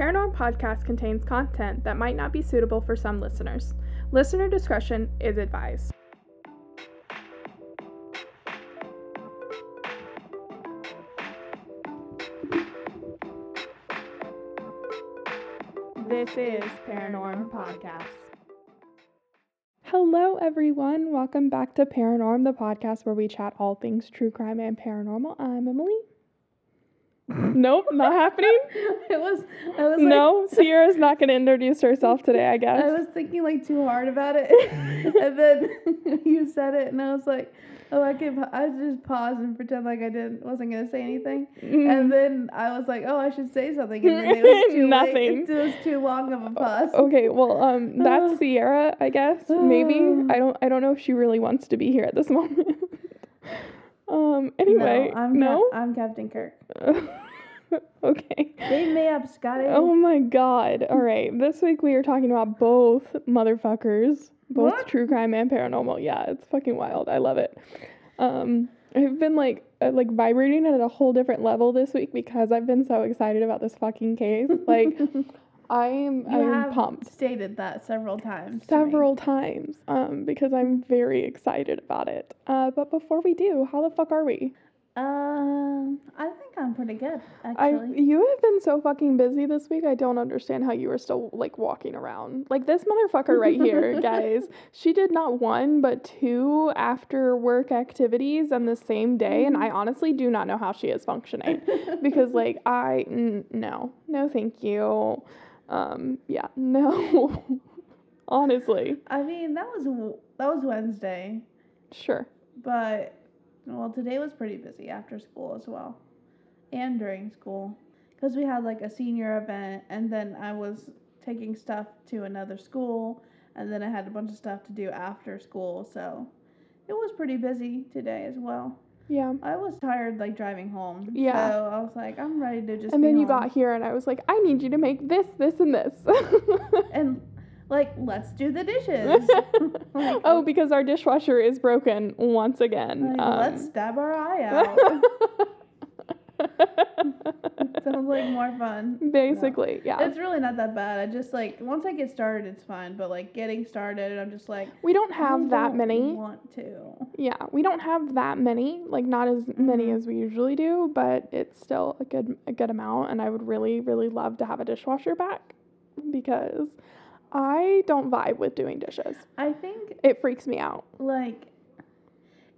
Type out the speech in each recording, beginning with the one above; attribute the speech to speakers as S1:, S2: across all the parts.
S1: Paranorm podcast contains content that might not be suitable for some listeners. Listener discretion is advised. This is Paranorm Podcast. Hello, everyone. Welcome back to Paranorm, the podcast where we chat all things true crime and paranormal. I'm Emily. nope, not happening.
S2: It was. I was
S1: No, Sierra's not going to introduce herself today, I guess.
S2: I was thinking like too hard about it, and then you said it, and I was like, oh, I can. I just pause and pretend like I didn't wasn't gonna say anything,
S1: Mm.
S2: and then I was like, oh, I should say something, and then it was too
S1: Nothing.
S2: Late. It was too long of a pause.
S1: Okay, well, um, that's
S2: Uh.
S1: Sierra, I guess. Maybe
S2: Uh.
S1: I don't. I don't know if she really wants to be here at this moment. Um. Anyway,
S2: no, I'm
S1: no.
S2: Cap- I'm Captain Kirk.
S1: okay.
S2: Dave Mayap, Scotty.
S1: Oh my God! All right, this week we are talking about both motherfuckers, both
S2: What?
S1: true crime and paranormal. Yeah, it's fucking wild. I love it. Um, I've been like uh, like vibrating at a whole different level this week because I've been so excited about this fucking case. Like, I am.
S2: you
S1: I'm
S2: have
S1: pumped.
S2: stated that several times.
S1: several times um, because I'm very excited about it. Uh, but before we do, how the fuck are we?
S2: Um, I think I'm pretty good
S1: I
S2: actually.
S1: you have been so fucking busy this week. I don't understand how you are still like walking around. Like this motherfucker right here, guys. She did not one but two after work activities on the same day, and I honestly do not know how she is functioning because like I n- no no thank you. Um, yeah no. Honestly,
S2: I mean, that was that was Wednesday,
S1: sure.
S2: but well, today was pretty busy after school as well, and during school, because we had like a senior event, and then I was taking stuff to another school, and then I had a bunch of stuff to do after school, so it was pretty busy today as well.
S1: Yeah.
S2: I was tired like driving home,
S1: Yeah.
S2: So I was like, I'm ready to just.
S1: and then you
S2: home.
S1: got here and I was like, I need you to make this, this, and this.
S2: and like, let's do the dishes. Like,
S1: oh, because our dishwasher is broken once again.
S2: Like,
S1: Um,
S2: let's stab our eye out. Sounds like more fun.
S1: Basically, yeah.
S2: It's really not that bad. I just like once I get started, it's fine. But like getting started, I'm just like
S1: we don't have that
S2: don't
S1: many.
S2: Want to?
S1: Yeah, we don't have that many. Like not as many
S2: Mhm.
S1: as we usually do, but it's still a good a good amount. And I would really, really love to have a dishwasher back because I don't vibe with doing dishes.
S2: I think
S1: It freaks me out.
S2: like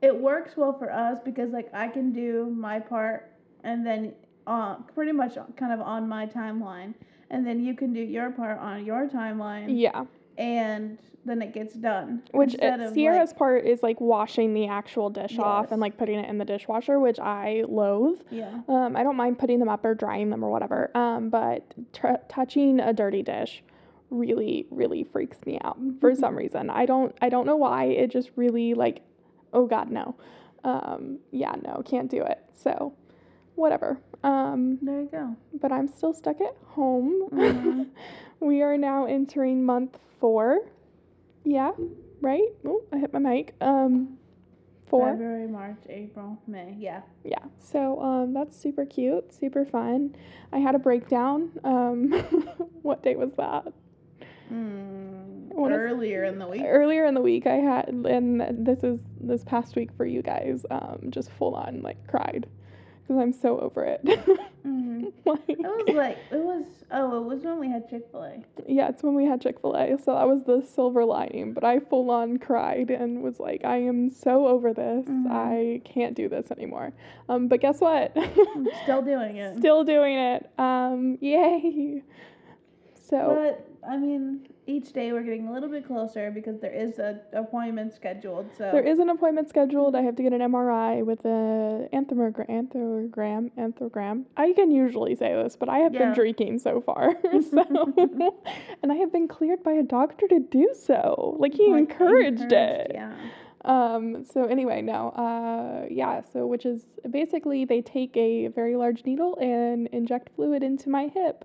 S2: it works well for us because like I can do my part and then uh pretty much kind of on my timeline, and then you can do your part on your timeline,
S1: Yeah.
S2: and then it gets done.
S1: Which
S2: instead
S1: uh, Sierra's
S2: like,
S1: part is like washing the actual dish off and like putting it in the dishwasher, which I loathe.
S2: yeah.
S1: Um, I don't mind putting them up or drying them or whatever. Um, but tr- touching a dirty dish really, really freaks me out for some reason. I don't, I don't know why. It just really like, oh God, no. Um, yeah, no, can't do it. So, whatever. Um,
S2: There you go.
S1: but I'm still stuck at home.
S2: Mhm.
S1: we are now entering month four. Yeah, right? Oh, I hit my mic. Um, four.
S2: February, March, April, May. Yeah.
S1: Yeah. So um, that's super cute, super fun. I had a breakdown. Um, what day was that?
S2: Mm,
S1: is-
S2: earlier in the week.
S1: Earlier in the week, I had, and this is this past week for you guys. Um, just full on like cried because I'm so over it.
S2: hmm
S1: like,
S2: It was like it was. Oh, it was when we had Chick Fil A.
S1: yeah, it's when we had Chick Fil A, so that was the silver lining. But I full on cried and was like, I am so over this.
S2: Mhm.
S1: I can't do this anymore. Um, but guess what?
S2: I'm still doing it.
S1: Still doing it. Um, yay. So
S2: But I mean, each day we're getting a little bit closer because there is a appointment scheduled. So
S1: there is an appointment scheduled. I have to get an MRI with a anthrogram. Anthrogram. Anthrogram. I can usually say this, but I have been drinking so far. so, and I have been cleared by a doctor to do so. Like he
S2: like,
S1: encouraged, it.
S2: Yeah.
S1: Um, so anyway, no, uh, yeah, so which is basically they take a very large needle and inject fluid into my hip,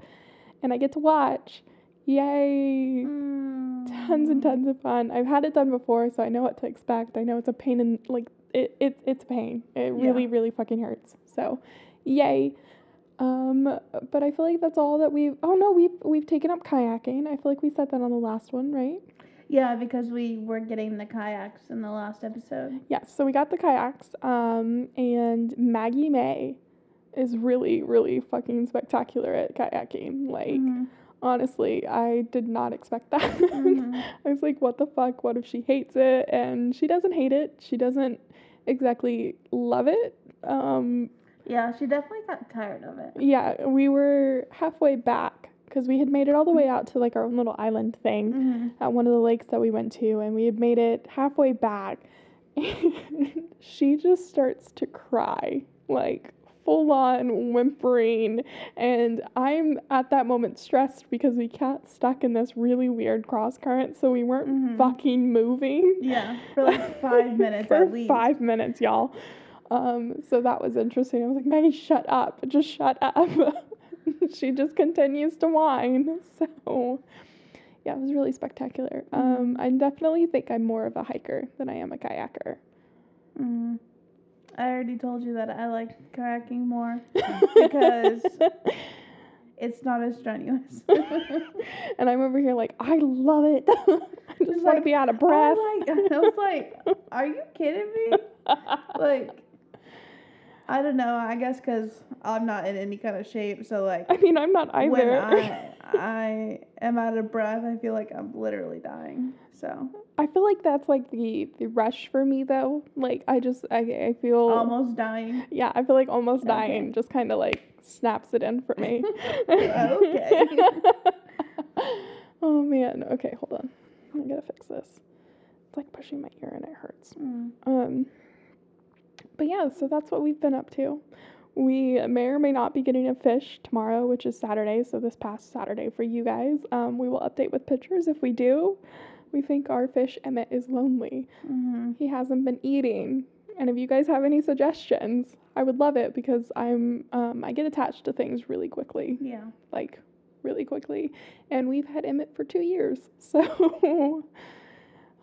S1: and I get to watch. Yay! Tons and
S2: Mm.
S1: tons of fun. I've had it done before, so I know what to expect. I know it's a pain in like it, it it's a pain. It really,
S2: Yeah.
S1: really fucking hurts. So, yay. Um, but I feel like that's all that we've. Oh no, we've we've taken up kayaking. I feel like we said that on the last one, right?
S2: Yeah, because we were getting the kayaks in the last episode.
S1: Yes. So we got the kayaks. Um, and Maggie May is really really fucking spectacular at kayaking. Like
S2: Mhm.
S1: honestly, I did not expect that.
S2: Mhm.
S1: I was like, what the fuck? What if she hates it? And she doesn't hate it. She doesn't exactly love it. Um,
S2: Yeah, she definitely got tired of it.
S1: yeah, we were halfway back because we had made it all the way out to like our own little island thing
S2: Mm-hmm.
S1: at one of the lakes that we went to, and we had made it halfway back. And she just starts to cry, like full on whimpering. And I'm at that moment stressed because we got stuck in this really weird cross current, so we weren't
S2: Mhm.
S1: fucking moving.
S2: Yeah, for like five minutes at least.
S1: five minutes, y'all. Um, so that was interesting. I was like, Maggie, shut up. Just shut up. she just continues to whine. So yeah, it was really spectacular. Um, I definitely think I'm more of a hiker than I am a kayaker.
S2: Mm-hmm. I already told you that I like kayaking more because it's not as strenuous.
S1: and I'm over here like, I love it. I just want to
S2: like,
S1: be out of oh, breath.
S2: I, like, I was like, are you kidding me? Like, I don't know. I guess because I'm not in any kind of shape. So, like,
S1: I mean, I'm not
S2: when
S1: either.
S2: I, I am out of breath, I feel like I'm literally dying. So,
S1: I feel like that's like the the rush for me though. Like I just I I feel
S2: almost dying.
S1: yeah I feel like almost
S2: Okay.
S1: dying just kind of like snaps it in for me.
S2: Okay.
S1: oh man. Okay, hold on. I gotta fix this. It's like pushing my ear and it hurts.
S2: Mm.
S1: Um. But yeah, so that's what we've been up to. We may or may not be getting a fish tomorrow, which is Saturday. So this past Saturday for you guys. Um, we will update with pictures if we do. We think our fish Emmett is lonely.
S2: hmm
S1: He hasn't been eating. And if you guys have any suggestions, I would love it because I'm um, I get attached to things really quickly,
S2: Yeah.
S1: like really quickly. And we've had Emmett for two years, so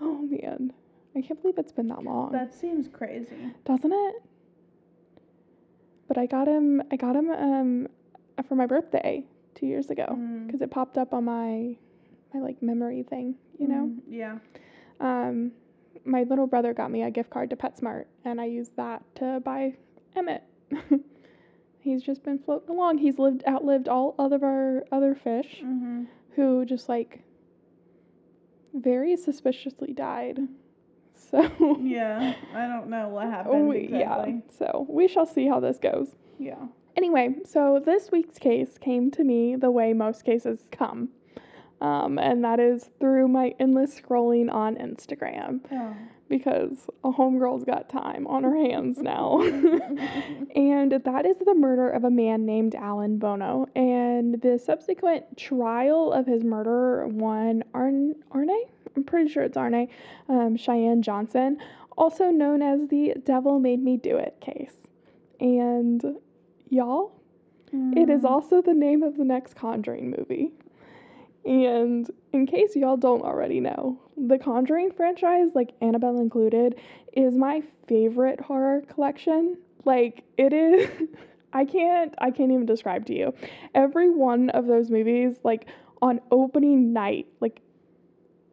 S1: oh man, I can't believe it's been that long,
S2: That seems crazy.
S1: doesn't it? But I got him. I got him um, for my birthday two years ago
S2: Mm.
S1: because it popped up on my my like memory thing, you know.
S2: Mm, Yeah.
S1: um, my little brother got me a gift card to PetSmart, and I used that to buy Emmett. He's just been floating along. He's lived outlived all of our other fish,
S2: Mm-hmm.
S1: who just like very suspiciously died. So
S2: Yeah. I don't know what happened
S1: we- yeah. So we shall see how this goes.
S2: Yeah.
S1: Anyway, so this week's case came to me the way most cases come. Um, and that is through my endless scrolling on Instagram.
S2: Oh.
S1: because a homegirl's got time on her hands now. and that is the murder of a man named Alan Bono. And the subsequent trial of his murderer one Arn- Arne? Pretty sure it's Arne, um, Cheyenne Johnson, also known as the Devil Made Me Do It case. And y'all, it is
S2: Mm.
S1: also the name of the next Conjuring movie. And in case y'all don't already know, the Conjuring franchise, like Annabelle included, is my favorite horror collection. Like it is I can't I can't even describe to you. Every one of those movies like on opening night, like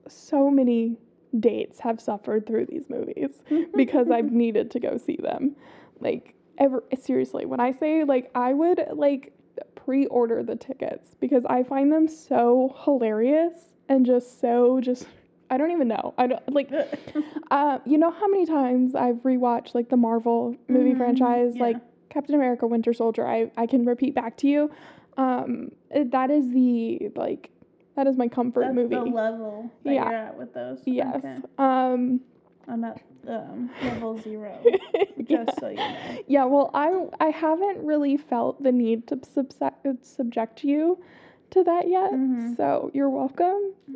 S1: so many dates have suffered through these movies because I've needed to go see them. Like ever seriously, when I say like I would like pre-order the tickets because I find them so hilarious and just so just I don't even know. I don't like uh you know how many times I've rewatched like the Marvel movie
S2: Mhm,
S1: franchise
S2: yeah.
S1: like Captain America Winter Soldier. I I can repeat back to you. Um that is the like that is my comfort
S2: That's
S1: movie.
S2: the level that
S1: Yeah.
S2: you're at with those.
S1: yes.
S2: Okay.
S1: Um
S2: I'm at um, level zero.
S1: yeah.
S2: Just so you know.
S1: Yeah, well, I I haven't really felt the need to subject subject you to that yet.
S2: Mhm.
S1: So you're welcome.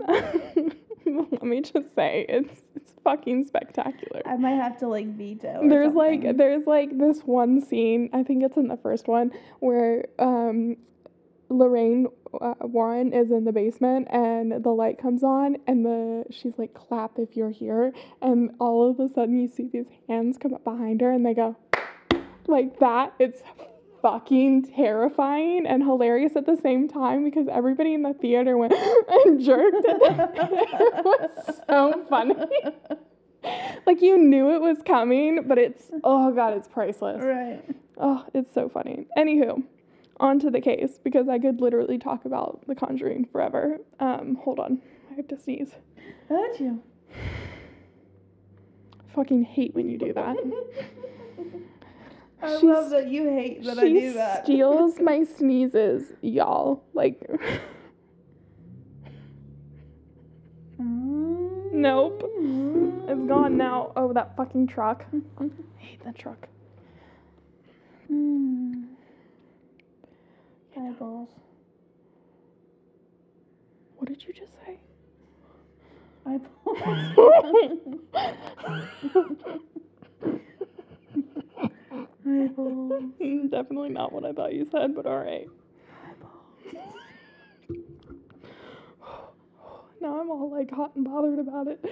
S1: Let me just say it's it's fucking spectacular.
S2: I might have to like veto.
S1: There's like there's like this one scene, I think it's in the first one, where um Lorraine uh, Warren is in the basement and the light comes on and the she's like clap if you're here and all of a sudden you see these hands come up behind her and they go like that. It's fucking terrifying and hilarious at the same time because everybody in the theater went and jerked. it was so funny. like you knew it was coming, but it's oh god, it's priceless.
S2: Right.
S1: Oh, it's so funny. Anywho, on to the case because I could literally talk about The Conjuring forever. Um, hold on, I have to sneeze.
S2: How'd you?
S1: Fucking hate when you do that.
S2: I
S1: She's-
S2: love that you hate that I
S1: she
S2: do that.
S1: steals my sneezes, y'all. Like, nope, it's gone now. Oh, that fucking truck. I hate that truck.
S2: Mm. Eyeballs.
S1: What did you just say?
S2: Eyeballs.
S1: Definitely not what I thought you said, but all right. Eyeballs. now I'm all like hot and bothered about it.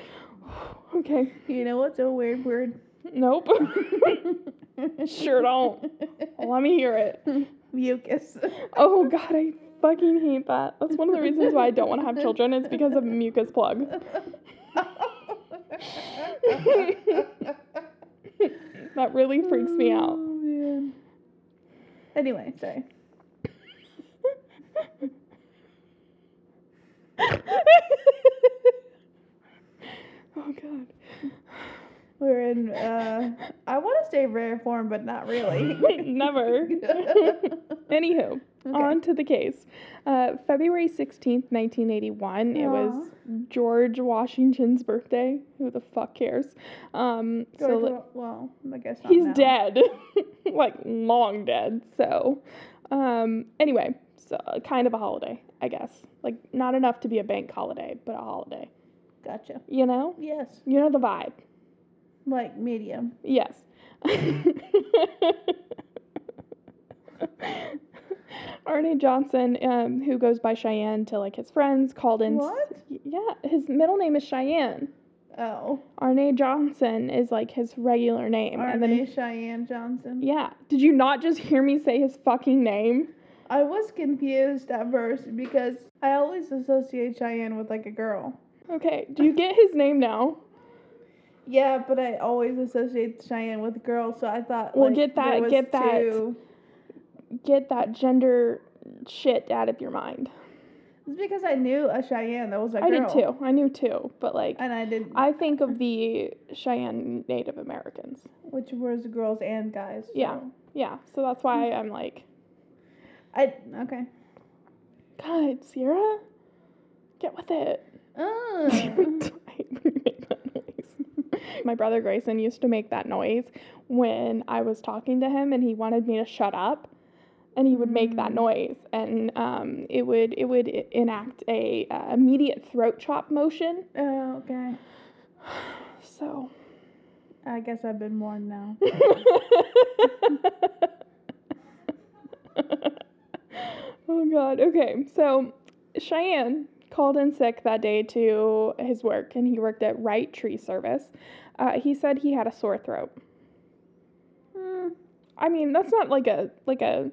S1: okay.
S2: You know what's a weird word?
S1: Nope. sure don't. Let me hear it.
S2: Mucus.
S1: Oh god, I fucking hate that. That's one of the reasons why I don't want to have children. It's because of mucus plug. That really freaks me out.
S2: Oh, man. Anyway, sorry.
S1: oh god.
S2: We're in. Uh, I want to say rare form, but not really.
S1: Never. Anywho, on to the case. Uh, February 16th, 1981. It was George Washington's birthday. Who the fuck cares? Um, so
S2: George, Wa- well, I guess not
S1: he's
S2: now.
S1: dead. like, long dead. So, um, anyway, so kind of a holiday, I guess. Like, not enough to be a bank holiday, but a holiday.
S2: Gotcha.
S1: You know?
S2: Yes,
S1: You know the vibe.
S2: Like medium.
S1: Yes. Arne Johnson, um, who goes by Cheyenne to like his friends, called in.
S2: What?
S1: Yeah, his middle name is Cheyenne.
S2: Oh,
S1: Arne Johnson is like his regular name, and then
S2: Arne Cheyenne Johnson.
S1: yeah. Did you not just hear me say his fucking name?
S2: I was confused at first because I always associate Cheyenne with like a girl.
S1: Okay. Do you get his name now?
S2: Yeah, but I always associate Cheyenne with girls, so I thought.
S1: Well,
S2: like,
S1: get that- get that.
S2: two-
S1: Get that gender shit out of your mind.
S2: It's because I knew a Cheyenne that was a girl.
S1: I did too. I knew too, but like.
S2: And I did,
S1: I think of the Cheyenne Native Americans.
S2: which was girls and guys.
S1: Yeah.
S2: so-
S1: Yeah, so that's why I'm like,
S2: I okay.
S1: God, Sierra, get with it.
S2: Uh,
S1: I hate when you make that noise. My brother Grayson used to make that noise when I was talking to him and he wanted me to shut up. And he would make that
S2: Mm.
S1: noise, and um, it would it would enact a uh, immediate throat chop motion.
S2: oh, okay.
S1: So
S2: I guess I've been warned now.
S1: oh god. Okay. So Cheyenne called in sick that day to his work and he worked at Wright Tree Service. Uh, he said he had a sore throat.
S2: Hmm.
S1: I mean, that's not like a like a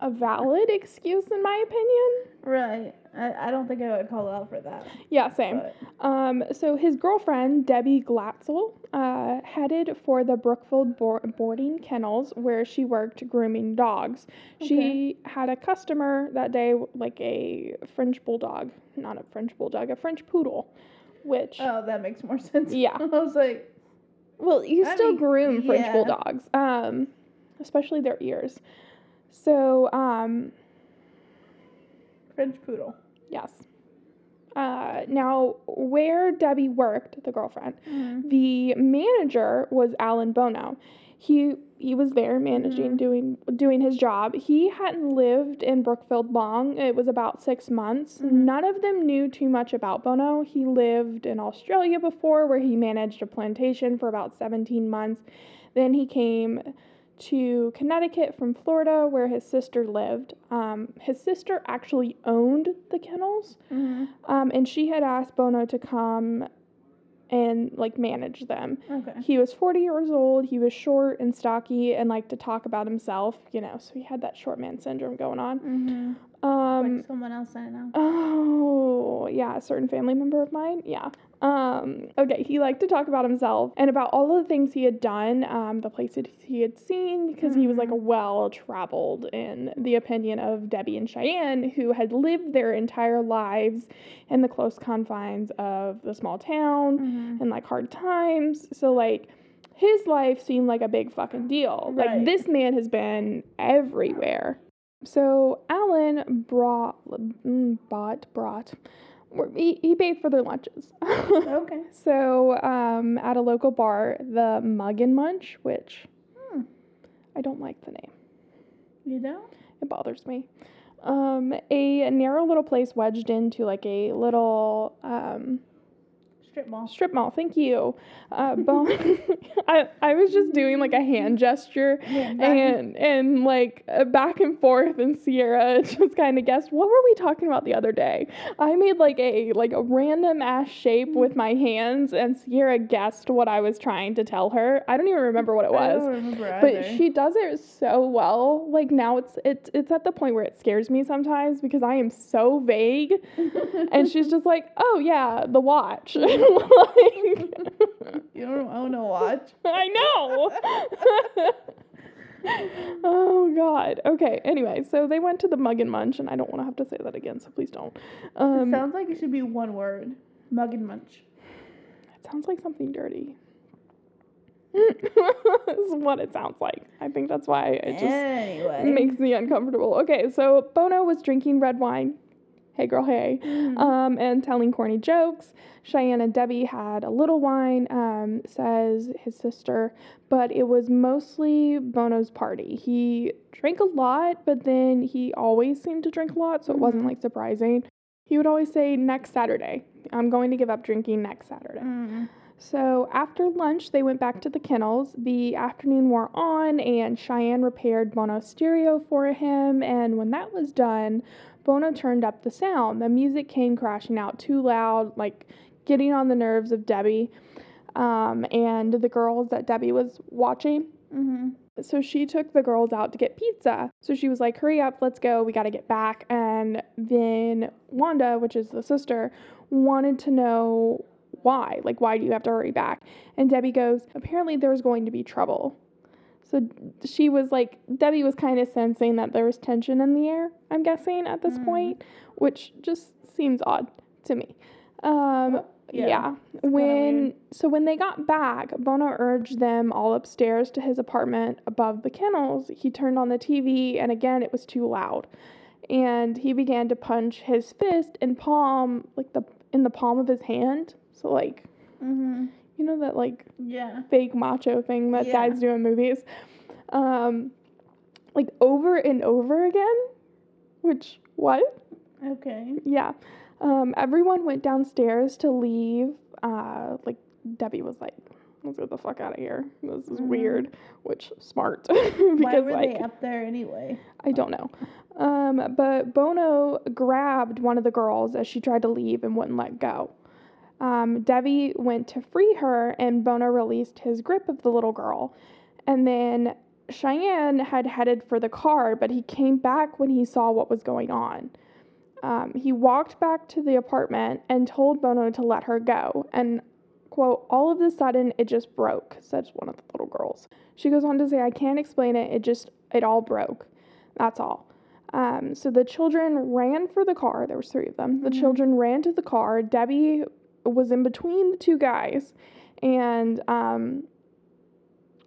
S1: a valid excuse in my opinion.
S2: Right. I, I don't think I would call out for that.
S1: Yeah, same.
S2: But
S1: Um, so his girlfriend Debbie Glatzel uh, headed for the Brookfield boar- boarding kennels where she worked grooming dogs. She had a customer that day, like a French bulldog, not a French bulldog, a French poodle, which
S2: oh, that makes more sense.
S1: Yeah.
S2: I was like,
S1: well, you
S2: I
S1: still
S2: mean,
S1: groom French
S2: yeah.
S1: bulldogs, um, especially their ears. So um,
S2: French poodle.
S1: yes. Uh, now, where Debbie worked, the girlfriend,
S2: Mm-hmm.
S1: the manager was Alan Bono. He he was there managing
S2: Mhm.
S1: doing doing his job. He hadn't lived in Brookfield long. It was about 6 months.
S2: Mhm.
S1: None of them knew too much about Bono. He lived in Australia before where he managed a plantation for about 17 months. Then he came to Connecticut from Florida where his sister lived. Um, his sister actually owned the kennels.
S2: Mm-hmm.
S1: Um, and she had asked Bono to come and like manage them.
S2: Okay.
S1: He was 40 years old. He was short and stocky and liked to talk about himself, you know, so he had that short man syndrome going on.
S2: Mm-hmm.
S1: Um,
S2: like someone else I know.
S1: Oh, yeah, a certain family member of mine. Yeah. Um, okay, he liked to talk about himself and about all of the things he had done, um, the places he had seen, because he was like a well traveled in the opinion of Debbie and Cheyenne, who had lived their entire lives in the close confines of the small town
S2: Mm-hmm.
S1: and like hard times. So, like, his life seemed like a big fucking deal. Like,
S2: Right.
S1: this man has been everywhere. So Alan brought, mm, bought, brought, he, he paid for their lunches.
S2: Okay.
S1: so um, at a local bar, the Mug and Munch, which
S2: Hmm.
S1: I don't like the name.
S2: You don't?
S1: It bothers me. Um, a narrow little place wedged into like a little um,
S2: Strip mall.
S1: strip mall. Thank you. Uh, bon- I I was just doing like a hand gesture
S2: Yeah,
S1: and and like uh, back and forth and Sierra just kind of guessed what were we talking about the other day I made like a like a random ass shape with my hands and Sierra guessed what I was trying to tell her I don't even remember what it
S2: I
S1: was
S2: don't remember
S1: but
S2: either.
S1: she does it so well like now it's it's it's at the point where it scares me sometimes because I am so vague and she's just like oh yeah the watch like
S2: you don't own a watch.
S1: I know. oh God. Okay. Anyway, so they went to the Mug and Munch, and I don't want to have to say that again, so please don't.
S2: it
S1: Um,
S2: sounds like it should be one word. Mug and munch.
S1: it sounds like something dirty. is what it sounds like. I think that's why it just
S2: anyway.
S1: makes me uncomfortable. Okay, so Bono was drinking red wine. Hey girl, hey.
S2: Mhm.
S1: um, and telling corny jokes. Cheyenne and Debbie had a little wine, um, says his sister, but it was mostly Bono's party. He drank a lot, but then he always seemed to drink a lot, so it wasn't
S2: Mhm.
S1: like surprising. He would always say, Next Saturday. I'm going to give up drinking next Saturday.
S2: Mm.
S1: So after lunch, they went back to the kennels. The afternoon wore on, and Cheyenne repaired Bono's stereo for him. And when that was done, Bono turned up the sound. The music came crashing out too loud, like getting on the nerves of Debbie um, and the girls that Debbie was watching.
S2: Mm-hmm.
S1: So she took the girls out to get pizza. So she was like, hurry up, let's go, we gotta get back. And then Wanda, which is the sister, wanted to know why. Like, why do you have to hurry back? And Debbie goes, apparently there's going to be trouble. So she was like, Debbie was kind of sensing that there was tension in the air, I'm guessing, at this
S2: Mm.
S1: point, which just seems odd to me. Um,
S2: Yeah,
S1: yeah. When so when they got back, Bono urged them all upstairs to his apartment above the kennels. He turned on the TV and again it was too loud. And he began to punch his fist and palm like the in the palm of his hand. So like
S2: Mm-hmm.
S1: You know that like
S2: Yeah.
S1: fake macho thing that
S2: Yeah.
S1: guys do in movies. Um like over and over again. Which what?
S2: Okay.
S1: Yeah. Um, everyone went downstairs to leave. Uh, like Debbie was like, "Let's get the fuck out of here. This is
S2: Mhm.
S1: weird." Which smart
S2: Why
S1: because
S2: were
S1: like
S2: they up there anyway?
S1: I don't know. Um, but Bono grabbed one of the girls as she tried to leave and wouldn't let go. Um, Debbie went to free her, and Bono released his grip of the little girl. And then Cheyenne had headed for the car, but he came back when he saw what was going on. Um, he walked back to the apartment and told Bono to let her go. And, quote, all of a sudden it just broke, says one of the little girls. She goes on to say, I can't explain it, it just, it all broke. That's all. Um, so the children ran for the car. There was three of them. The
S2: Mhm.
S1: children ran to the car. Debbie was in between the two guys, and um,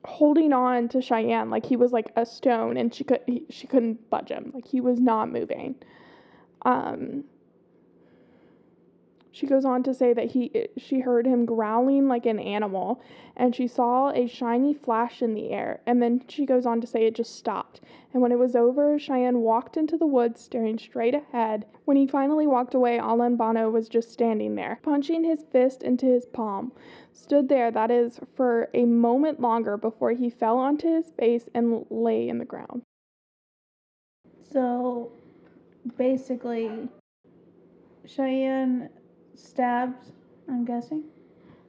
S1: holding on to Cheyenne like he was like a stone, and she could he, she couldn't budge him. Like he was not moving. Um, she goes on to say that he she heard him growling like an animal and she saw a shiny flash in the air and then she goes on to say it just stopped. And when it was over, Cheyenne walked into the woods staring straight ahead. When he finally walked away, Alan Bono was just standing there, punching his fist into his palm. Stood there, that is, for a moment longer before he fell onto his face and lay in the ground.
S2: So basically, Cheyenne stabbed, I'm guessing,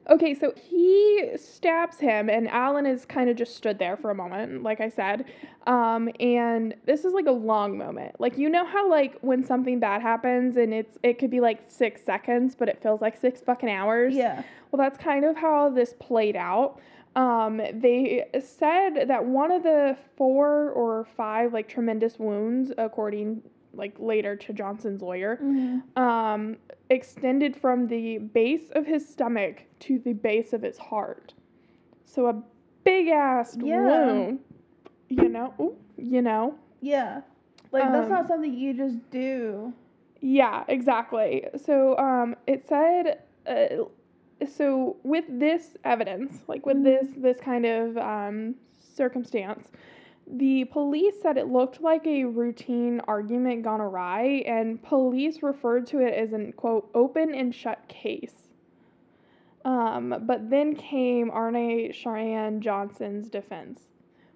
S1: Okay, so he stabs him, and Alan is kind of just stood there for a moment, like I said. Um, and this is like a long moment. Like you know how like when something bad happens and it's it could be like six seconds, but it feels like six fucking hours.
S2: Yeah.
S1: Well, that's kind of how this played out. Um, they said that one of the four or five like tremendous wounds, according like later to Johnson's lawyer,
S2: Mm-hmm.
S1: um, extended from the base of his stomach to the base of his heart. So a big ass
S2: Yeah.
S1: wound, you know, ooh, you know.
S2: Yeah. Like that's
S1: Um,
S2: not something you just do.
S1: Yeah, exactly. So um, it said, uh, so with this evidence, like with
S2: Mhm.
S1: this this kind of um, circumstance, the police said it looked like a routine argument gone awry, and police referred to it as an quote open and shut case. Um, but then came Arne Cheyenne Johnson's defense,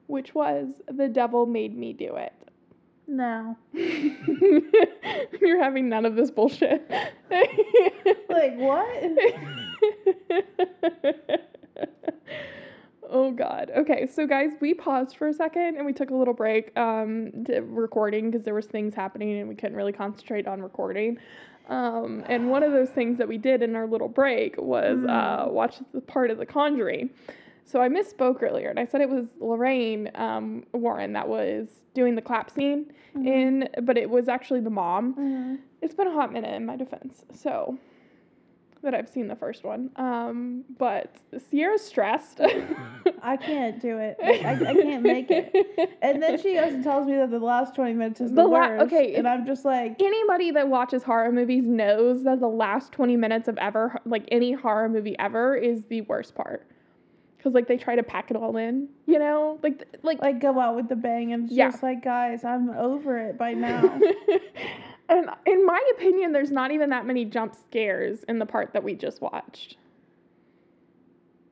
S1: which was the devil made me do it.
S2: No.
S1: You're having none of this bullshit.
S2: Like what?
S1: oh god. Okay, so guys, we paused for a second and we took a little break um recording because there was things happening and we couldn't really concentrate on recording. Um, and one of those things that we did in our little break was uh, watch the part of The Conjuring. So I misspoke earlier, and I said it was Lorraine um, Warren that was doing the clap scene in, but it was actually the mom.
S2: Mhm.
S1: It's been a hot minute in my defense, so that I've seen the first one. Um, but Sierra's stressed.
S2: I can't do it. Like, I, I can't make it. And then she goes and tells me that the last 20 minutes is the,
S1: The la-
S2: worst.
S1: okay,
S2: And I'm just like,
S1: Anybody that watches horror movies knows that the last 20 minutes of ever, like any horror movie ever, is the worst part. Because, like, they try to pack it all in, you know? Like, like,
S2: like go out with the bang and
S1: Yeah.
S2: just like, guys, I'm over it by now.
S1: and in my opinion, there's not even that many jump scares in the part that we just watched.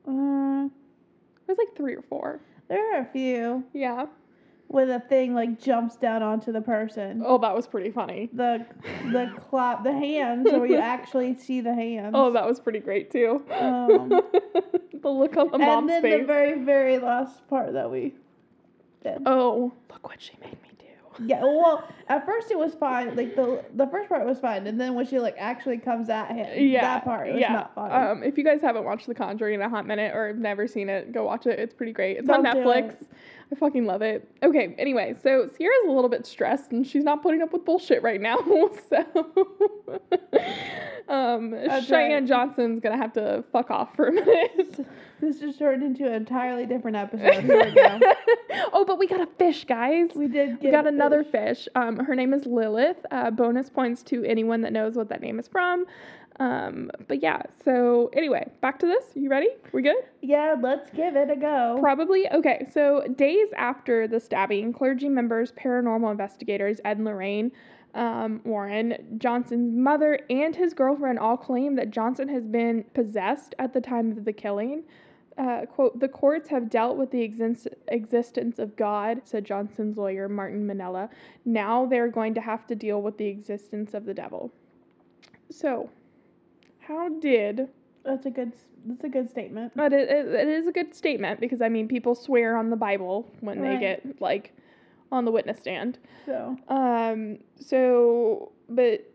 S2: uh,
S1: It was like three or four.
S2: there are a few
S1: Yeah.
S2: with a thing like jumps down onto the person.
S1: Oh, that was pretty funny.
S2: The the clap, the hands, where you actually see the hands.
S1: Oh, that was pretty great too.
S2: Um,
S1: the look on the
S2: and
S1: mom's
S2: then
S1: face.
S2: the very very last part that we did.
S1: oh, look what she made me do.
S2: Yeah, well, at first it was fine. Like the the first part was fine, and then when she like actually comes at him,
S1: Yeah,
S2: that part was
S1: yeah.
S2: not fun.
S1: Um, if you guys haven't watched The Conjuring in a hot minute or have never seen it, go watch it. It's pretty great. It's on
S2: Don't do
S1: Netflix.
S2: it.
S1: I fucking love it. Okay, anyway, so Sierra's a little bit stressed and she's not putting up with bullshit right now. so, um,
S2: That's
S1: Cheyenne
S2: right.
S1: Johnson's gonna have to fuck off for a minute.
S2: this just turned into an entirely different episode. Here we go.
S1: oh, but we got a fish, guys.
S2: We did. Get
S1: We got another
S2: fish.
S1: fish. Um, her name is Lilith. Uh, bonus points to anyone that knows what that name is from. Um, but yeah, so anyway, back to this. You ready? We good?
S2: Yeah, let's give it a go.
S1: Probably. Okay, so days after the stabbing, clergy members, paranormal investigators, Ed and Lorraine um, Warren, Johnson's mother, and his girlfriend all claim that Johnson has been possessed at the time of the killing. Uh, quote, the courts have dealt with the exist- existence of God, said Johnson's lawyer, Martin Manella. Now they're going to have to deal with the existence of the devil. So, how did
S2: That's a good. That's a good statement.
S1: but it, it, it is a good statement because I mean people swear on the Bible when they get like on the witness stand.
S2: So
S1: Um so but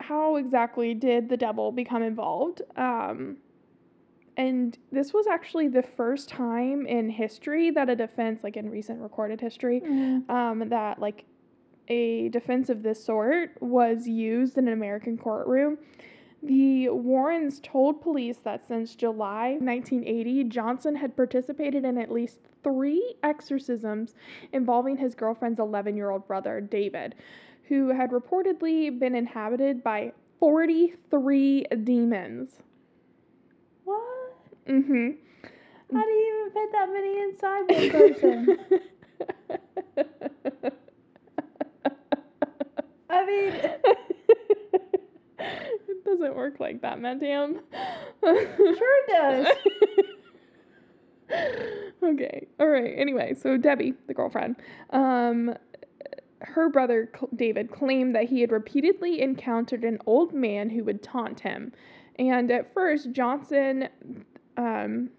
S1: how exactly did the devil become involved? Um and this was actually the first time in history that a defense like in recent recorded history um that like a defense of this sort was used in an American courtroom. The Warrens told police that since July 1980, Johnson had participated in at least three exorcisms involving his girlfriend's 11 year old brother, David, who had reportedly been inhabited by 43 demons.
S2: what?
S1: Mm hmm.
S2: How do you even fit that many inside one person? I mean,
S1: doesn't work like that, madam.
S2: sure does.
S1: okay. All right. Anyway, so Debbie, the girlfriend, um, her brother Cl- David claimed that he had repeatedly encountered an old man who would taunt him. And at first, Johnson um,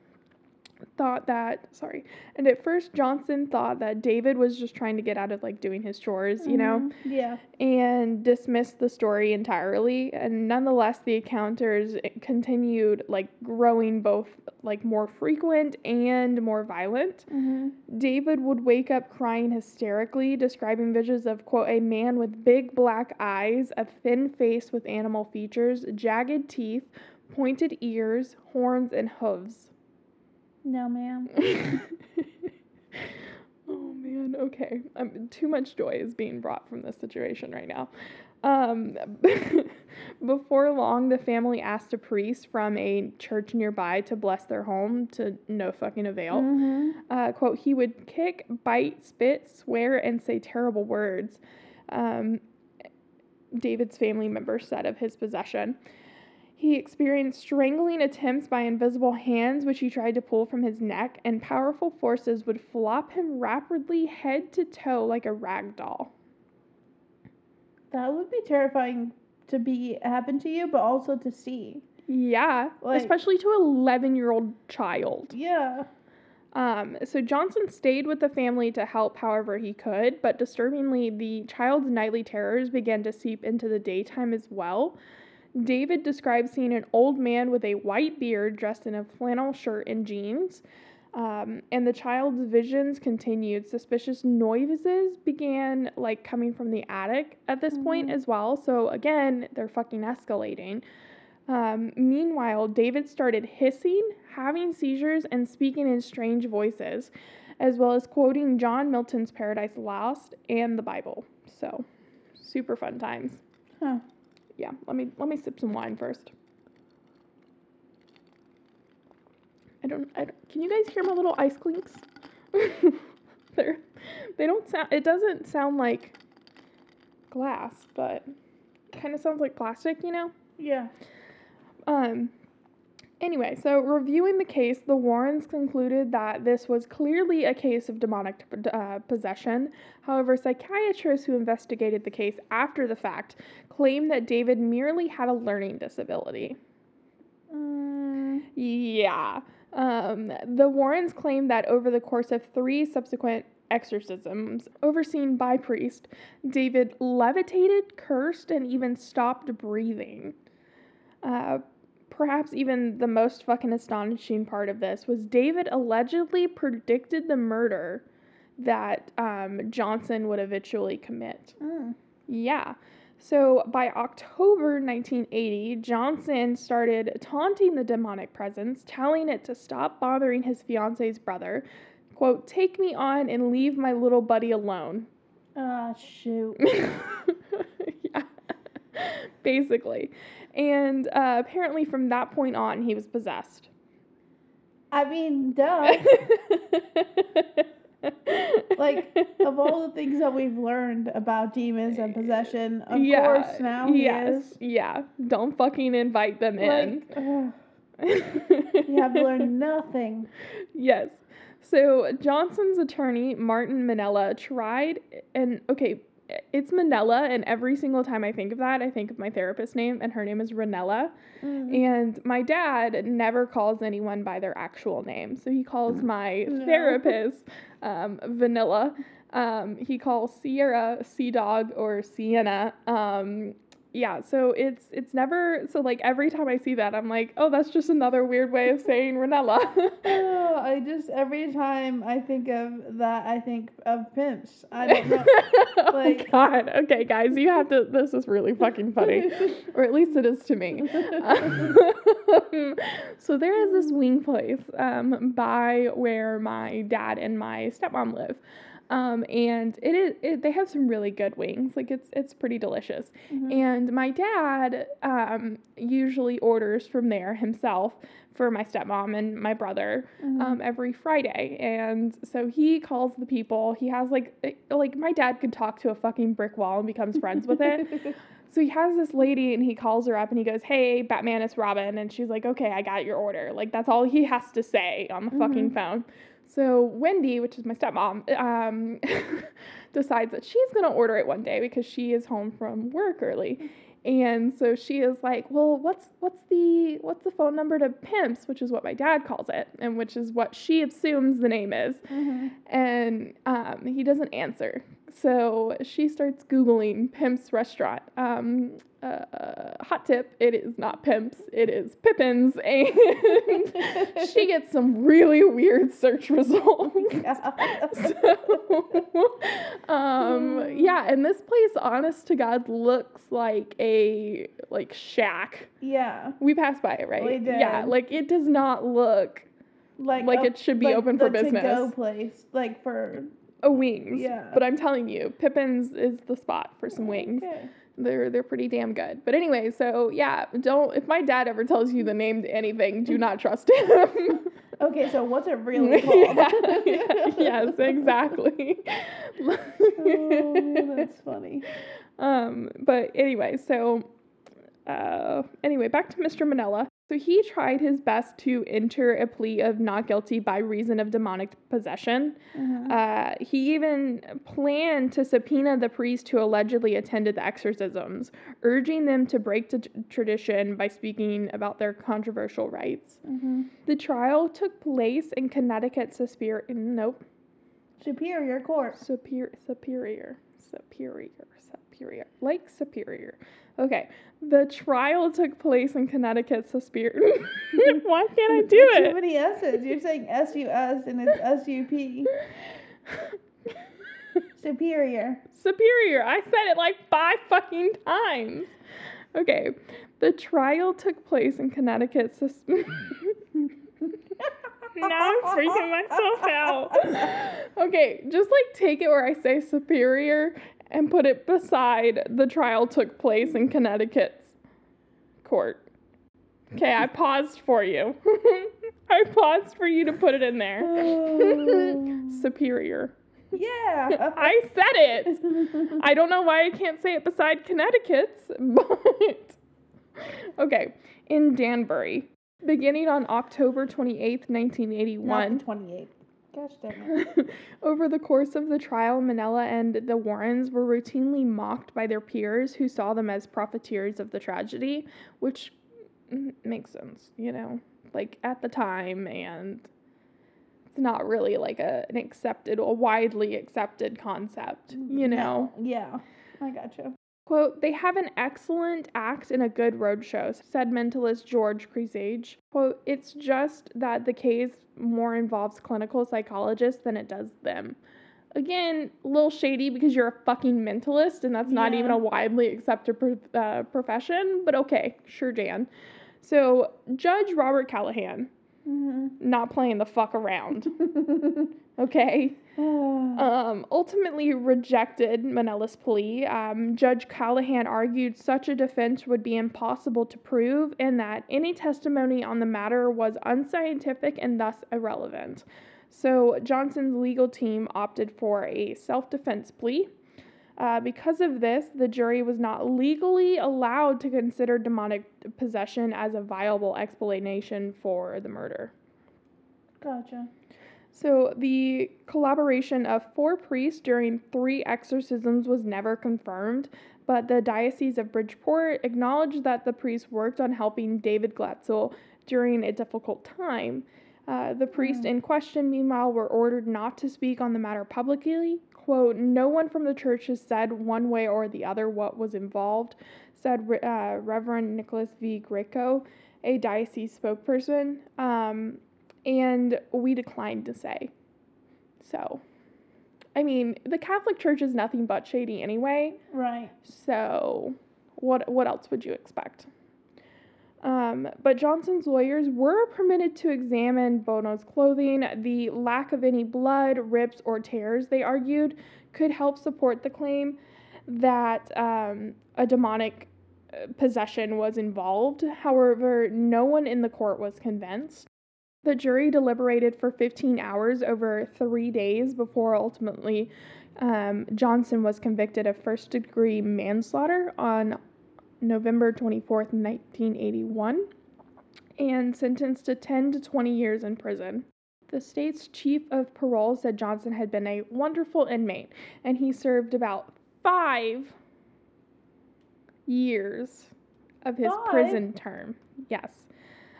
S1: thought that sorry and at first johnson thought that david was just trying to get out of like doing his chores you know
S2: Mhm. Yeah.
S1: and dismissed the story entirely and nonetheless the encounters continued like growing both like more frequent and more violent
S2: Mm-hmm.
S1: david would wake up crying hysterically describing visions of quote a man with big black eyes a thin face with animal features jagged teeth pointed ears horns and hooves
S2: No, ma'am.
S1: oh man, okay. Um, too much joy is being brought from this situation right now. Um, before long, the family asked a priest from a church nearby to bless their home to no fucking avail.
S2: Mm-hmm.
S1: Uh, quote, he would kick, bite, spit, swear, and say terrible words. Um, David's family members said of his possession. He experienced strangling attempts by invisible hands, which he tried to pull from his neck, and powerful forces would flop him rapidly head to toe like a rag doll.
S2: That would be terrifying to be happen to you, but also to see.
S1: Yeah,
S2: Like-
S1: especially to an 11 year old child.
S2: Yeah.
S1: Um, so Johnson stayed with the family to help however he could, but disturbingly, the child's nightly terrors began to seep into the daytime as well. David describes seeing an old man with a white beard dressed in a flannel shirt and jeans. Um, and the child's visions continued. Suspicious noises began like coming from the attic at this point
S2: Mhm.
S1: as well. So again, they're fucking escalating. Um, meanwhile, David started hissing, having seizures, and speaking in strange voices, as well as quoting John Milton's Paradise Lost and the Bible. So, super fun times.
S2: Huh.
S1: Yeah, let me let me sip some wine first. I don't, I don't can you guys hear my little ice clinks? They're they don't sound it doesn't sound like glass, but kind of sounds like plastic, you know?
S2: Yeah.
S1: Um. Anyway, so reviewing the case, the Warrens concluded that this was clearly a case of demonic uh, possession. However, psychiatrists who investigated the case after the fact claimed that David merely had a learning disability.
S2: Mm,
S1: Yeah. Um, the Warrens claimed that over the course of three subsequent exorcisms overseen by priest, David levitated, cursed, and even stopped breathing. Uh, perhaps even the most fucking astonishing part of this was David allegedly predicted the murder that um, Johnson would eventually commit.
S2: mm.
S1: Yeah. So by October 1980, Johnson started taunting the demonic presence, telling it to stop bothering his fiance's brother. Quote, take me on and leave my little buddy alone.
S2: Ah, shoot.
S1: yeah. Basically. And uh, apparently from that point on, he was possessed.
S2: I mean, duh. like of all the things that we've learned about demons and possession, of course now he
S1: yes,
S2: is.
S1: Yeah. Don't fucking invite them in.
S2: Like, ugh, you have learned nothing.
S1: Yes. So Johnson's attorney, Martin Manella, tried, and okay, it's Manella, and every single time I think of that, I think of my therapist name, and her name is Ranella.
S2: Mm.
S1: And my dad never calls anyone by their actual name. So he calls my
S2: No.
S1: therapist um, Vanilla. Um, he calls Sierra Sea Dog or Sienna. Um, yeah, so it's it's never so like every time I see that I'm like, oh, that's just another weird way of saying Ranella.
S2: Oh, I just every time I think of that, I think of pimps. I don't know.
S1: oh God. Okay, guys, you have to. This is really fucking funny, or at least it is to me. Um, so there is this wing place um, by where my dad and my stepmom live. Um, and it is it, they have some really good wings. Like it's it's pretty delicious.
S2: Mhm.
S1: And my dad um, usually orders from there himself for my stepmom and my brother
S2: Mhm.
S1: um, every Friday. And so he calls the people. He has like eh, like my dad could talk to a fucking brick wall and becomes friends with it. So he has this lady and he calls her up and he goes, Hey, Batman, it's Robin. And she's like, Okay, I got your order. Like, that's all he has to say on the fucking phone. So Wendy, which is my stepmom, um, decides that she's going to order it one day because she is home from work early. and so she is like, "Well, what's what's the what's the phone number to pimps?" Which is what my dad calls it, and which is what she assumes the name is.
S2: Mm-hmm.
S1: And um, he doesn't answer. So she starts googling Pimp's restaurant. Um, uh, hot tip: it is not Pimp's, it is Pippin's, and she gets some really weird search results. so, um, yeah, and this place, honest to God, looks like a like shack.
S2: yeah.
S1: We passed by it, right?
S2: We did.
S1: Yeah, like it does not look
S2: Like
S1: Like
S2: a-
S1: it should be
S2: like
S1: open for business.
S2: place, like for
S1: a wings.
S2: Yeah.
S1: But I'm telling you, Pippin's is the spot for some wings.
S2: Okay.
S1: They're they're pretty damn good. But anyway, so yeah, don't if my dad ever tells you the name to anything, do not trust him.
S2: Okay, so what's it really called?
S1: Yeah, yeah, yes, exactly.
S2: oh, that's funny.
S1: Um, but anyway, so uh, anyway, back to Mr. Manella. So he tried his best to enter a plea of not guilty by reason of demonic possession.
S2: Mhm.
S1: Uh, he even planned to subpoena the priests who allegedly attended the exorcisms, urging them to break the t- tradition by speaking about their controversial rites.
S2: Mhm.
S1: The trial took place in Connecticut Superior. Nope.
S2: Superior Court.
S1: Superior, superior, superior, superior, like superior. Okay, the trial took place in Connecticut Superior. Why can't I do
S2: Too
S1: it?
S2: many S's. You're saying S U S and it's S U P. Superior.
S1: superior. I said it like five fucking times. Okay, the trial took place in Connecticut. Sus- now I'm freaking myself out. Okay, just like take it where I say superior and put it beside the trial took place in Connecticut's court. Okay, I paused for you. I paused for you to put it in there.
S2: Oh.
S1: superior.
S2: yeah.
S1: I said it. I don't know why I can't say it beside Connecticut's, but okay. In Danbury, beginning on October 28th, 1981.
S2: Not 28. Gosh damn it.
S1: Over the course of the trial, Manella and the Warrens were routinely mocked by their peers who saw them as profiteers of the tragedy, which makes sense, you know, like at the time, and it's not really like a, an accepted, a widely accepted concept, you mm-hmm. know.
S2: No, Yeah. I gotcha.
S1: Quote, they have an excellent act and a good roadshow, said mentalist George Kresge. Quote, it's just that the case more involves clinical psychologists than it does them. Again, a little shady because you're a fucking mentalist and that's not
S2: Yeah.
S1: even a widely accepted pro- uh, profession, but okay, sure, Jan. So, Judge Robert Callahan,
S2: Mm-hmm.
S1: not playing the fuck around, okay? Um, ultimately rejected Manella's plea. Um, Judge Callahan argued such a defense would be impossible to prove and that any testimony on the matter was unscientific and thus irrelevant. So Johnson's legal team opted for a self defense plea. Uh, because of this, the jury was not legally allowed to consider demonic possession as a viable explanation for the murder.
S2: gotcha.
S1: So, the collaboration of four priests during three exorcisms was never confirmed, but the Diocese of Bridgeport acknowledged that the priests worked on helping David Glatzel during a difficult time. Uh, the priests in question, meanwhile, were ordered not to speak on the matter publicly. Quote, no one from the church has said one way or the other what was involved, said uh, Reverend Nicholas V. Greco, a diocese spokesperson. Um, and we declined to say. So, I mean, the Catholic Church is nothing but shady anyway.
S2: Right.
S1: So, what what else would you expect? Um, but Johnson's lawyers were permitted to examine Bono's clothing. The lack of any blood, rips, or tears, they argued, could help support the claim that um, a demonic uh, possession was involved. However, no one in the court was convinced. The jury deliberated for 15 hours over three days before ultimately um, Johnson was convicted of first degree manslaughter on November 24th, 1981, and sentenced to 10 to 20 years in prison. The state's chief of parole said Johnson had been a wonderful inmate, and he served about five years of his
S2: Five?
S1: prison term. Yes.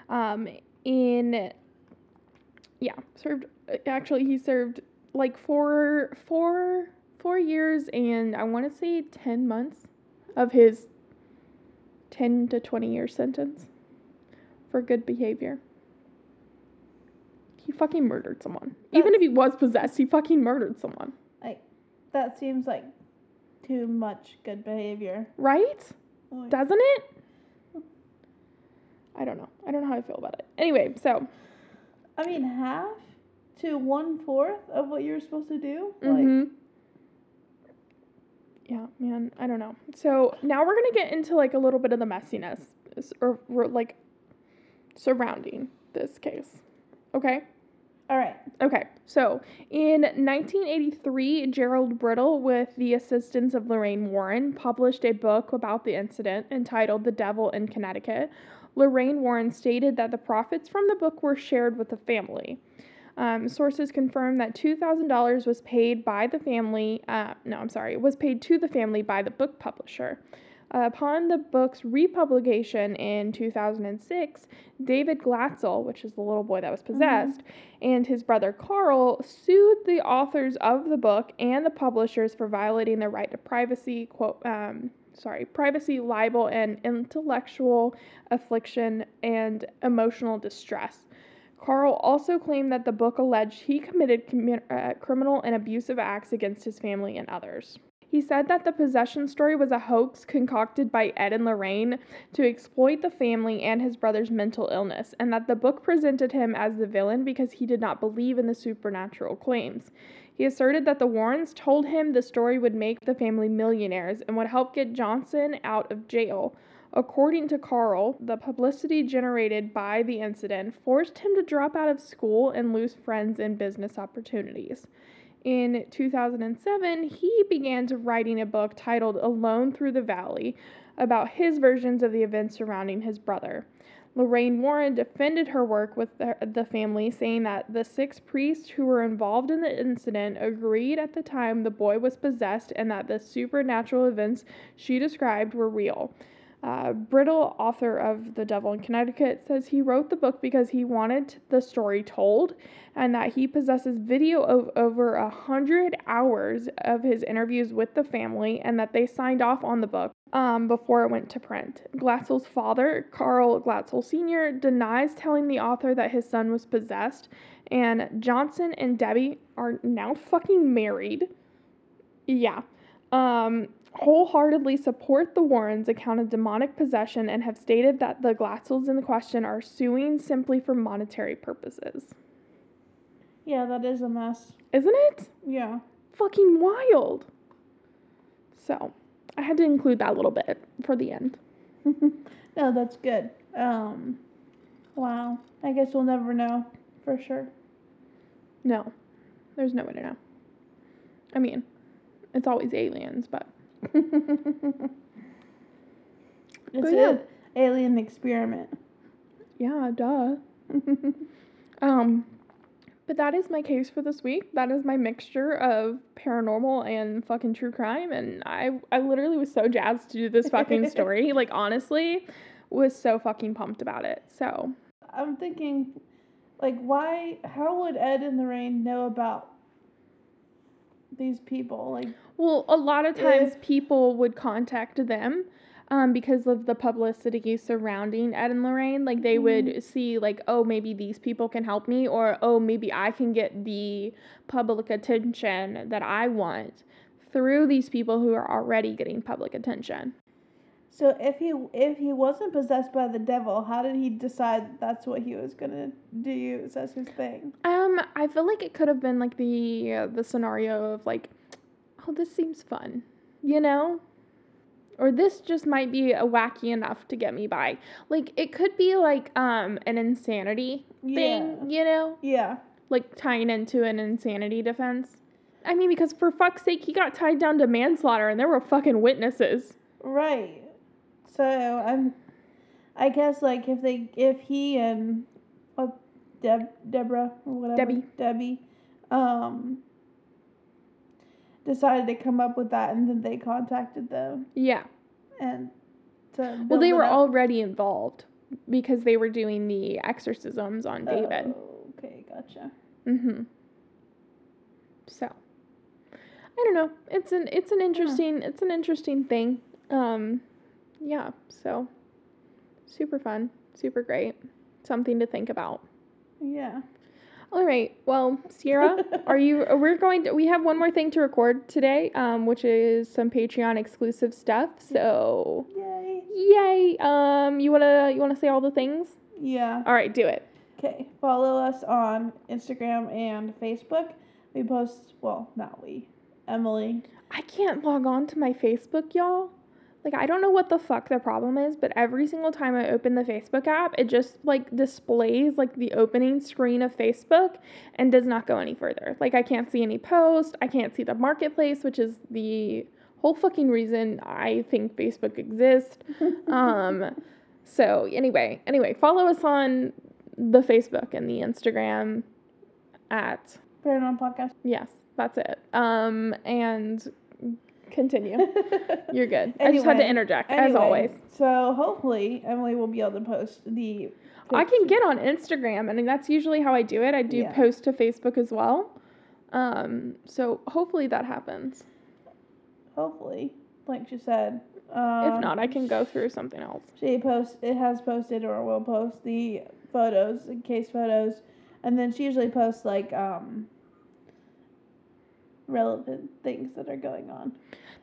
S1: Um, in yeah, served actually he served like four four four years and I want to say 10 months of his 10 to 20 year sentence for good behavior. He fucking murdered someone. Even if he was possessed, he fucking murdered someone.
S2: Like, that seems like too much good behavior.
S1: Right? Doesn't it? I don't know. I don't know how I feel about it. Anyway, so
S2: I mean, half to one fourth of what you're supposed to do.
S1: mhm. yeah, man, I don't know. So now we're gonna get into like a little bit of the messiness, s- or, or like surrounding this case. Okay.
S2: All right.
S1: Okay, so in 1983, Gerald Brittle, with the assistance of Lorraine Warren, published a book about the incident entitled The Devil in Connecticut. Lorraine Warren stated that the profits from the book were shared with the family. Um, sources confirm that $2,000 was paid by the family, uh, no, I'm sorry, was paid to the family by the book publisher. Uh, upon the book's republication in 2006, David Glatzel, which is the little boy that was possessed, and his brother Carl sued the authors of the book and the publishers for violating their right to privacy, quote, um, sorry, privacy, libel, and intellectual affliction and emotional distress. Carl also claimed that the book alleged he committed commi- uh, criminal and abusive acts against his family and others. He said that the possession story was a hoax concocted by Ed and Lorraine to exploit the family and his brother's mental illness, and that the book presented him as the villain because he did not believe in the supernatural claims. He asserted that the Warrens told him the story would make the family millionaires and would help get Johnson out of jail. According to Carl, the publicity generated by the incident forced him to drop out of school and lose friends and business opportunities. In 2007, he began writing a book titled Alone Through the Valley about his versions of the events surrounding his brother. Lorraine Warren defended her work with the, the family, saying that the six priests who were involved in the incident agreed at the time the boy was possessed and that the supernatural events she described were real. Uh, Brittle, author of The Devil in Connecticut, says he wrote the book because he wanted the story told and that he possesses video of over a hundred hours of his interviews with the family and that they signed off on the book um, before it went to print. Glatzel's father, Carl Glatzel Sr., denies telling the author that his son was possessed, and Johnson and Debbie are now fucking married. Yeah. Um, wholeheartedly support the Warrens' account of demonic possession and have stated that the Glatzels in the question are suing simply for monetary purposes.
S2: Yeah, that is a mess.
S1: Isn't it?
S2: Yeah.
S1: Fucking wild. So, I had to include that little bit for the end.
S2: no, that's good. Um, wow. I guess we'll never know for sure.
S1: No, there's no way to know. I mean, it's always aliens, but
S2: It's
S1: yeah.
S2: an alien experiment.
S1: yeah, duh. Um, but that is my case for this week. That is my mixture of paranormal and fucking true crime, and I I literally was so jazzed to do this fucking story. like honestly, was so fucking pumped about it. So
S2: I'm thinking, like, why? How would Ed and Lorraine know about these people? Like,
S1: Well, a lot of times people would contact them um, because of the publicity surrounding Ed and Lorraine. Like they would see, like, oh, maybe these people can help me, or oh, maybe I can get the public attention that I want through these people who are already getting public attention.
S2: So if he if he wasn't possessed by the devil, how did he decide that's what he was gonna do as his thing?
S1: Um, I feel like it could have been like the uh, the scenario of like, oh, this seems fun, you know, or this just might be a wacky enough to get me by. Like it could be like um an insanity thing, you know,
S2: Yeah.
S1: like tying into an insanity defense. I mean, because for fuck's sake, he got tied down to manslaughter, and there were fucking witnesses.
S2: Right. So I'm, I guess like if they if he and, what, Deb Deborah or whatever
S1: Debbie.
S2: Debbie, um. Decided to come up with that, and then they contacted them,
S1: Yeah,
S2: and to.
S1: Well, they were
S2: up?
S1: already involved because they were doing the exorcisms on David.
S2: Oh, okay, gotcha.
S1: Mm-hmm. So, I don't know. It's an it's an interesting it's an interesting thing. Um, yeah. So, super fun, super great. Something to think about.
S2: Yeah.
S1: All right. Well, Sierra, are you? We're going to. We have one more thing to record today, um, which is some Patreon exclusive stuff. So,
S2: Yay.
S1: yay! Um, you wanna you wanna say all the things?
S2: Yeah.
S1: All right, do it.
S2: Okay. Follow us on Instagram and Facebook. We post. Well, not we. Emily.
S1: I can't log on to my Facebook, y'all. Like I don't know what the fuck the problem is, but every single time I open the Facebook app, it just like displays like the opening screen of Facebook and does not go any further. Like I can't see any posts, I can't see the marketplace, which is the whole fucking reason I think Facebook exists. um so anyway, anyway, follow us on the Facebook and the Instagram at
S2: Paranorm Podcast.
S1: yes, that's it. Um and continue. You're good. I just had to
S2: Anyway,
S1: interject, as always.
S2: So hopefully Emily will be able to post the.
S1: I can get on Instagram, and that's usually how I do it. I do
S2: Yeah.
S1: post to Facebook as well. Um, so hopefully that happens.
S2: Hopefully, like she said. Um,
S1: if not, I can go through something else.
S2: She posts. It has posted or will post the photos, case photos, and then she usually posts like um. Relevant things that are going on.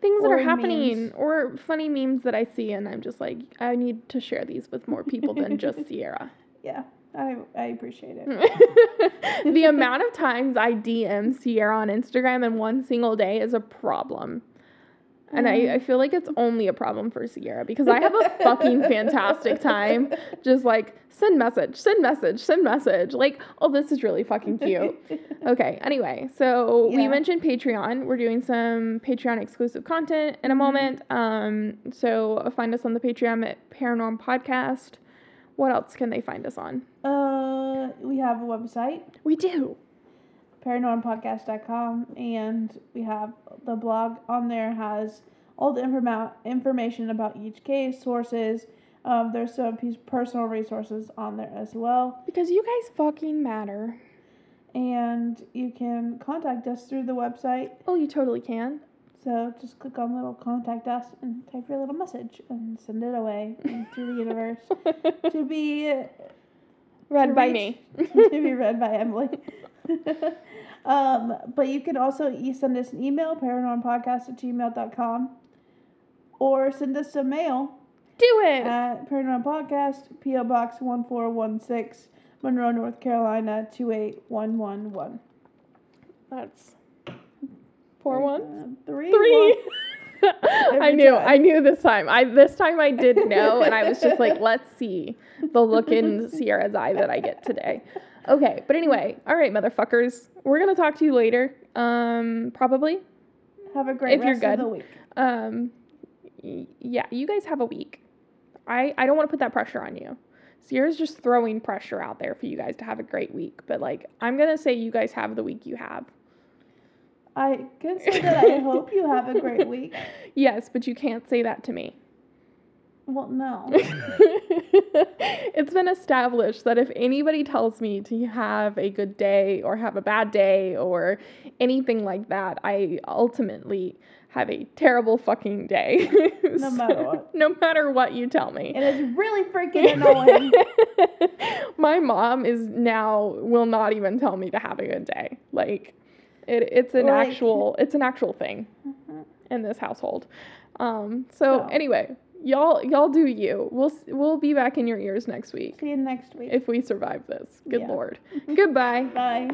S1: Things that are happening,
S2: memes.
S1: or funny memes that I see, and I'm just like, I need to share these with more people than just Sierra.
S2: Yeah, I I appreciate it.
S1: the amount of times I DM Sierra on Instagram in one single day is a problem. And I, I feel like it's only a problem for Sierra because I have a fucking fantastic time just like send message, send message, send message. Like, oh, this is really fucking cute. Okay, anyway, so we mentioned Patreon. We're doing some Patreon exclusive content in a
S2: Mhm.
S1: moment. Um, so find us on the Patreon at Paranorm Podcast. What else can they find us on?
S2: uh, we have a website,
S1: We do.
S2: paranormpodcast.com, and we have the blog on there has all the informa- information about each case, sources. Um, there's some personal resources on there as well.
S1: Because you guys fucking matter.
S2: and you can contact us through the website.
S1: Oh, you totally can.
S2: So just click on little contact us and type your little message and send it away into the universe to be
S1: Read
S2: to
S1: by
S2: reach-
S1: me.
S2: to be read by Emily. um, but you can also e- send us an email, paranormpodcast at gmail.com, or send us a mail
S1: Do it.
S2: at Paranorm Podcast, P.O. Box 1416, Monroe, North Carolina 28111.
S1: That's four one.
S2: Uh, three.
S1: Three.
S2: one.
S1: I knew.
S2: time.
S1: I knew this time. I this time I did know, and I was just like, let's see the look in Sierra's eye that I get today. Okay, but anyway, all right, motherfuckers. We're gonna talk to you later. Um, probably.
S2: Have a great
S1: If you're
S2: rest of
S1: good.
S2: the week.
S1: Um, y- yeah, you guys have a week. I I don't want to put that pressure on you. Sierra's just throwing pressure out there for you guys to have a great week, but like I'm gonna say you guys have the week you have.
S2: I can say that I hope you have a great week.
S1: Yes, but you can't say that to me.
S2: Well, no.
S1: it's been established that if anybody tells me to have a good day or have a bad day or anything like that, I ultimately have a terrible fucking day.
S2: No matter what.
S1: No matter what you tell me.
S2: It is really freaking annoying.
S1: My mom is now will not even tell me to have a good day. Like it, it's an
S2: Like-
S1: actual it's an actual thing
S2: Mhm.
S1: in this household. Um, so
S2: So.
S1: anyway, y'all y'all do you. We'll we'll be back in your ears next week
S2: See you next week.
S1: if we survive this. Good
S2: Yeah.
S1: lord. Goodbye.
S2: Bye.